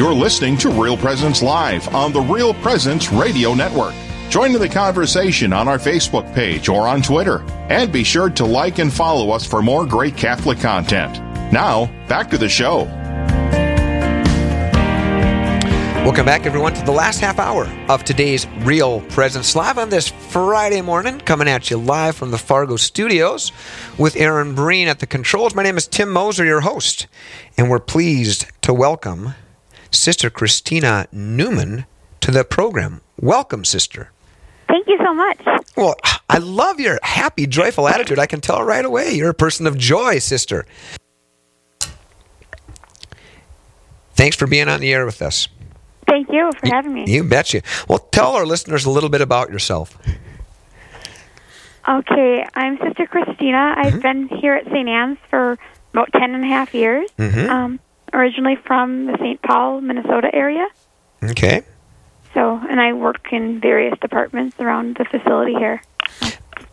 You're listening to Real Presence Live on the Real Presence Radio Network. Join in the conversation on our Facebook page or on Twitter. And be sure to like and follow us for more great Catholic content. Now, back to the show. Welcome back, everyone, to the last half hour of today's Real Presence Live on this Friday morning, coming at you live from the Fargo studios with Aaron Breen at the controls. My name is Tim Moser, your host, and we're pleased to welcome Sister Christina Newman to the program. Welcome, Sister. Thank you so much. Well, I love your happy, joyful attitude. I can tell right away. You're a person of joy, Sister. Thanks for being on the air with us. Thank you for having me. You betcha. Well, tell our listeners a little bit about yourself. Okay, I'm Sister Christina. I've Mm-hmm. been here at St. Anne's for about ten and a half years. Mhm. Um, originally from the St. Paul, Minnesota area. Okay. So, and I work in various departments around the facility here.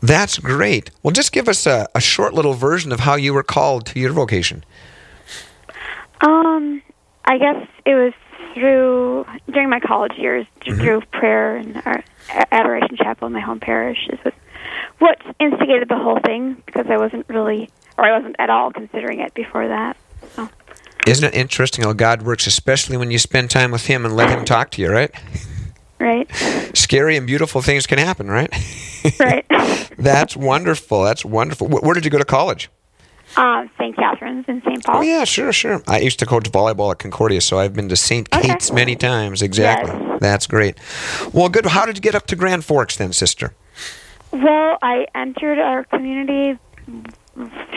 That's great. Well, just give us a, a short little version of how you were called to your vocation. Um, I guess it was through during my college years Mm-hmm. through prayer and our Adoration Chapel in my home parish is what what instigated the whole thing because I wasn't really or I wasn't at all considering it before that. Isn't it interesting how God works, especially when you spend time with Him and let Him talk to you, right? right, Scary and beautiful things can happen, right? right. That's wonderful. That's wonderful. Wh- Where did you go to college? uh, St. Catherine's in St. Paul. Oh, yeah, sure, sure. I used to coach volleyball at Concordia, so I've been to St. Okay. Kate's many times. Exactly. Yes. That's great. Well, good. How did you get up to Grand Forks then, sister? Well, I entered our community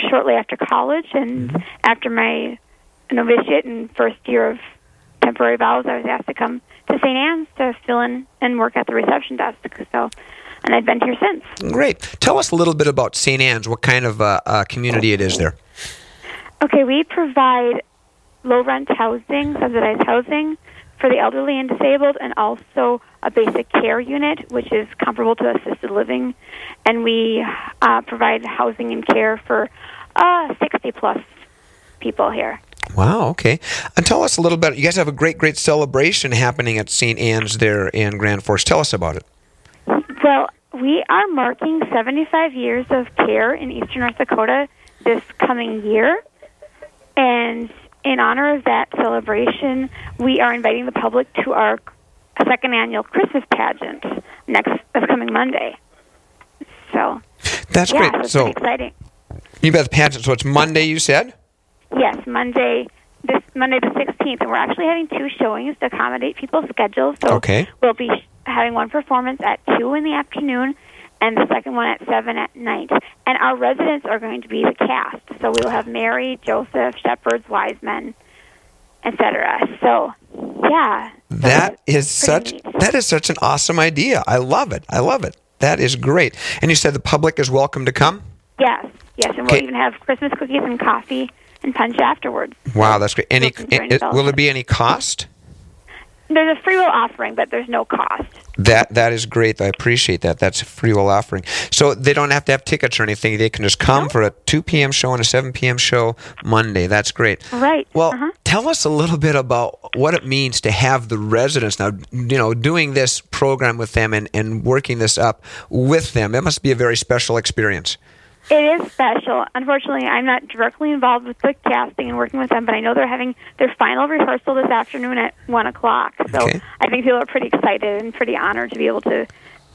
shortly after college, and Mm-hmm. after my novitiate and first year of temporary vows, I was asked to come to St. Anne's to fill in and work at the reception desk. So, and I've been here since. Great. Tell us a little bit about St. Anne's, what kind of uh, uh, community it is there. Okay, we provide low rent housing, subsidized housing for the elderly and disabled, and also a basic care unit, which is comparable to assisted living. And we uh, provide housing and care for uh, 60 plus people here. Wow, okay. And tell us a little bit. You guys have a great, great celebration happening at St. Anne's there in Grand Forks. Tell us about it. Well, we are marking 75 years of care in eastern North Dakota this coming year. And in honor of that celebration, we are inviting the public to our second annual Christmas pageant next this coming Monday. So, That's yeah, great. so So exciting. you got the pageant. So it's Monday, you said? Yes, Monday this Monday the 16th, and we're actually having two showings to accommodate people's schedules. So Okay. we'll be having one performance at two in the afternoon, and the second one at seven at night. And our residents are going to be the cast. So we will have Mary, Joseph, shepherds, wise men, etc. So, yeah, That is such neat. that is such an awesome idea. I love it. I love it. That is great. And you said the public is welcome to come? Yes, yes, and we'll Okay. even have Christmas cookies and coffee and punch afterwards. Wow, that's great. Any Welcome to join i- us will it be any cost? There's a free will offering, but there's no cost. That that is great. I appreciate that. That's a free will offering. So they don't have to have tickets or anything. They can just come for a 2 p.m. show and a 7 p.m. show Monday. That's great. Right. Well, Uh-huh. tell us a little bit about what it means to have the residents now. You know, doing this program with them and, and working this up with them. It must be a very special experience. It is special. Unfortunately, I'm not directly involved with the casting and working with them, but I know they're having their final rehearsal this afternoon at one o'clock. So Okay. I think people are pretty excited and pretty honored to be able to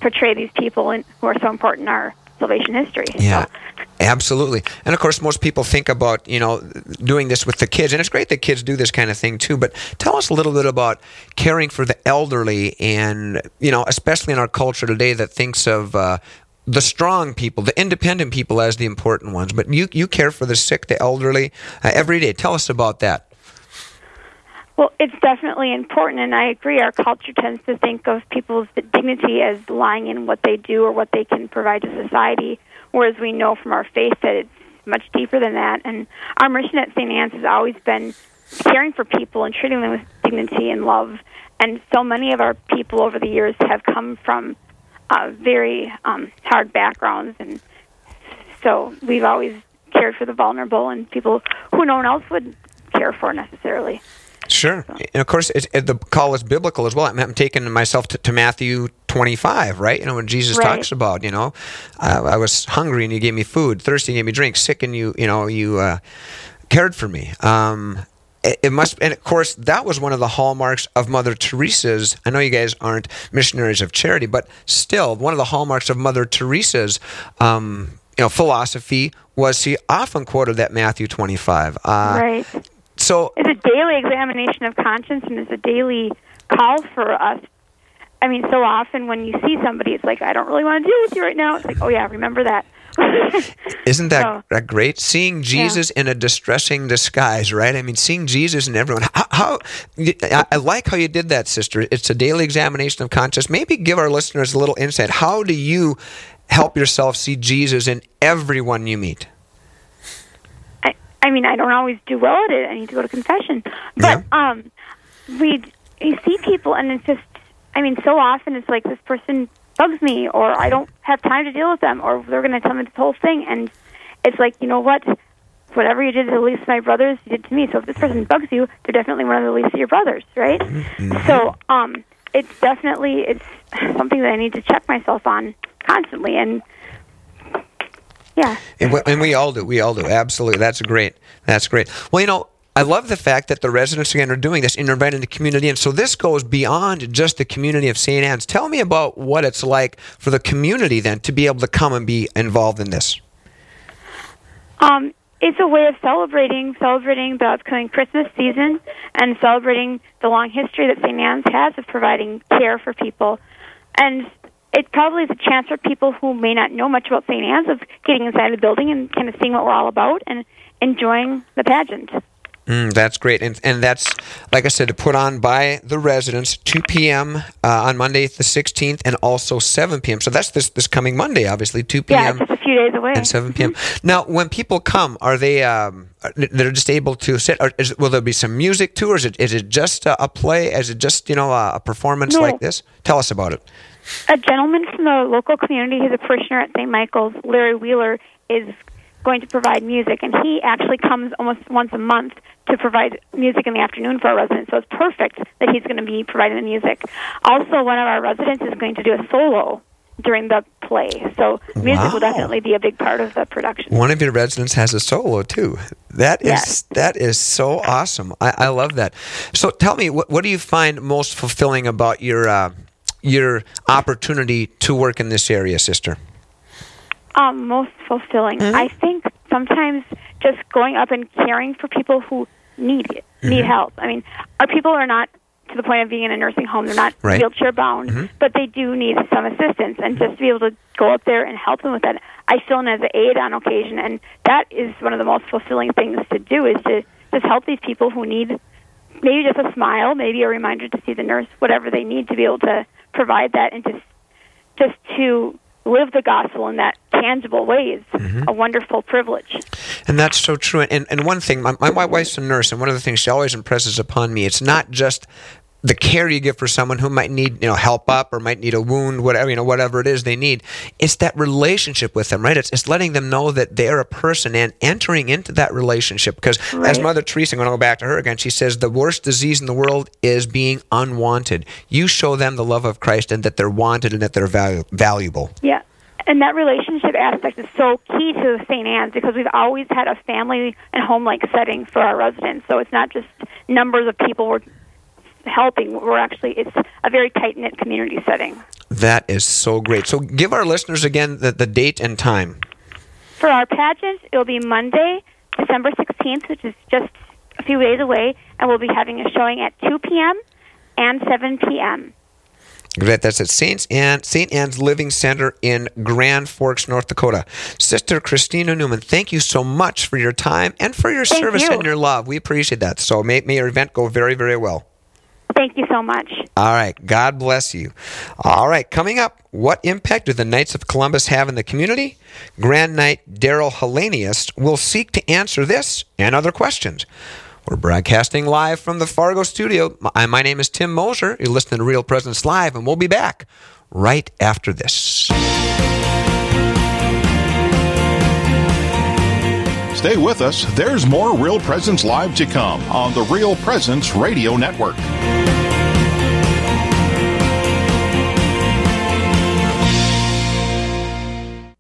portray these people in, who are so important in our salvation history. Yeah. So, Absolutely. And of course, most people think about, you know, doing this with the kids. And it's great that kids do this kind of thing too. But tell us a little bit about caring for the elderly and, you know, especially in our culture today that thinks of uh, the strong people, the independent people as the important ones. But you, you care for the sick, the elderly uh, every day. Tell us about that. Well, it's definitely important, and I agree. Our culture tends to think of people's dignity as lying in what they do or what they can provide to society, whereas we know from our faith that it's much deeper than that. And our mission at St. Anne's has always been caring for people and treating them with dignity and love. And so many of our people over the years have come from uh, very um, hard backgrounds, and so we've always cared for the vulnerable and people who no one else would care for necessarily. Sure, and of course, it's, it, the call is biblical as well. I'm, I'm taking myself to, to, Matthew 25, right? You know, when Jesus right. talks about, you know, uh, I was hungry and you gave me food, thirsty and you gave me drink, sick and you, you know, you uh, cared for me. Um, it, must, and of course, that was one of the hallmarks of Mother Teresa's. I know you guys aren't missionaries of charity, but still, one of the hallmarks of Mother Teresa's. Um, you know, philosophy was she often quoted that Matthew 25. Uh, right so it's a daily examination of conscience, and it's a daily call for us. I mean, so often when you see somebody, it's like, I don't really want to deal with you right now. It's like, oh yeah, remember that. Isn't that, so, that great? Seeing Jesus yeah. in a distressing disguise, right? I mean, seeing Jesus in everyone. How, how I, I like how you did that, sister. It's a daily examination of conscience. Maybe give our listeners a little insight. How do you help yourself see Jesus in everyone you meet? I I mean, I don't always do well at it. I need to go to confession. But yeah. um, we you see people, and it's just, I mean, so often it's like this person bugs me, or I don't have time to deal with them, or they're going to tell me this whole thing, and it's like, you know what? Whatever you did to the least of my brothers, you did to me. So if this person bugs you, they're definitely one of the least of your brothers, right? Mm-hmm. So um, it's definitely it's something that I need to check myself on constantly, and yeah. And, and we all do. We all do. Absolutely. That's great. That's great. Well, you know, I love the fact that the residents again are doing this and inviting the community in. So this goes beyond just the community of St. Anne's. Tell me about what it's like for the community then to be able to come and be involved in this. Um, it's a way of celebrating, celebrating the upcoming Christmas season, and celebrating the long history that St. Anne's has of providing care for people. And it probably is a chance for people who may not know much about St. Anne's of getting inside the building and kind of seeing what we're all about and enjoying the pageant. Mm, that's great, and and that's like I said, to put on by the residents, 2 p.m. Uh, on Monday the 16th, and also 7 p.m. So that's this this coming Monday, obviously, 2 p.m. Yeah, just a few days away, and 7 p.m. Mm-hmm. Now, when people come, are they um, they're just able to sit? Or is, will there be some music too, or is it is it just a, a play? Is it just you know a, a performance no. like this? Tell us about it. A gentleman from the local community who's a parishioner at St. Michael's, Larry Wheeler, is going to provide music, and he actually comes almost once a month to provide music in the afternoon for our residents. So it's perfect that he's going to be providing the music. Also, one of our residents is going to do a solo during the play. So music wow. will definitely be a big part of the production. One of your residents has a solo too. That is yes. that is so awesome. I, I love that. So tell me, what, what do you find most fulfilling about your uh, your opportunity to work in this area, sister? Um, most fulfilling. Mm-hmm. I think sometimes just going up and caring for people who need it, mm-hmm. need help. I mean, our people are not to the point of being in a nursing home. They're not right. wheelchair bound, mm-hmm. but they do need some assistance. And just to be able to go up there and help them with that, I fill in as an aide on occasion, and that is one of the most fulfilling things to do is to just help these people who need maybe just a smile, maybe a reminder to see the nurse, whatever they need to be able to provide that and just just to live the gospel in that tangible ways mm-hmm. a wonderful privilege. And that's so true. And, and one thing, my, my wife's a nurse, and one of the things she always impresses upon me, it's not just the care you give for someone who might need you know help up or might need a wound whatever you know whatever it is they need it's that relationship with them right it's, it's letting them know that they're a person and entering into that relationship because right. as mother teresa i'm going to go back to her again she says the worst disease in the world is being unwanted you show them the love of christ and that they're wanted and that they're valu- valuable yeah and that relationship aspect is so key to St. Anne's because we've always had a family and home like setting for our residents. So it's not just numbers of people we're helping. We're actually it's a very tight knit community setting. That is so great. So give our listeners again the, the date and time. For our pageant, it will be Monday, December sixteenth, which is just a few days away, and we'll be having a showing at two p.m. and seven p.m. That's at Saint Anne, St. Anne's Living Center in Grand Forks, North Dakota. Sister Christina Newman, thank you so much for your time and for your thank service you. and your love. We appreciate that. So may, may your event go very, very well. Thank you so much. All right. God bless you. All right. Coming up, what impact do the Knights of Columbus have in the community? Grand Knight Daryl Hellenius will seek to answer this and other questions. We're broadcasting live from the Fargo studio. My, my name is Tim Moser. You're listening to Real Presence Live, and we'll be back right after this. Stay with us. There's more Real Presence Live to come on the Real Presence Radio Network.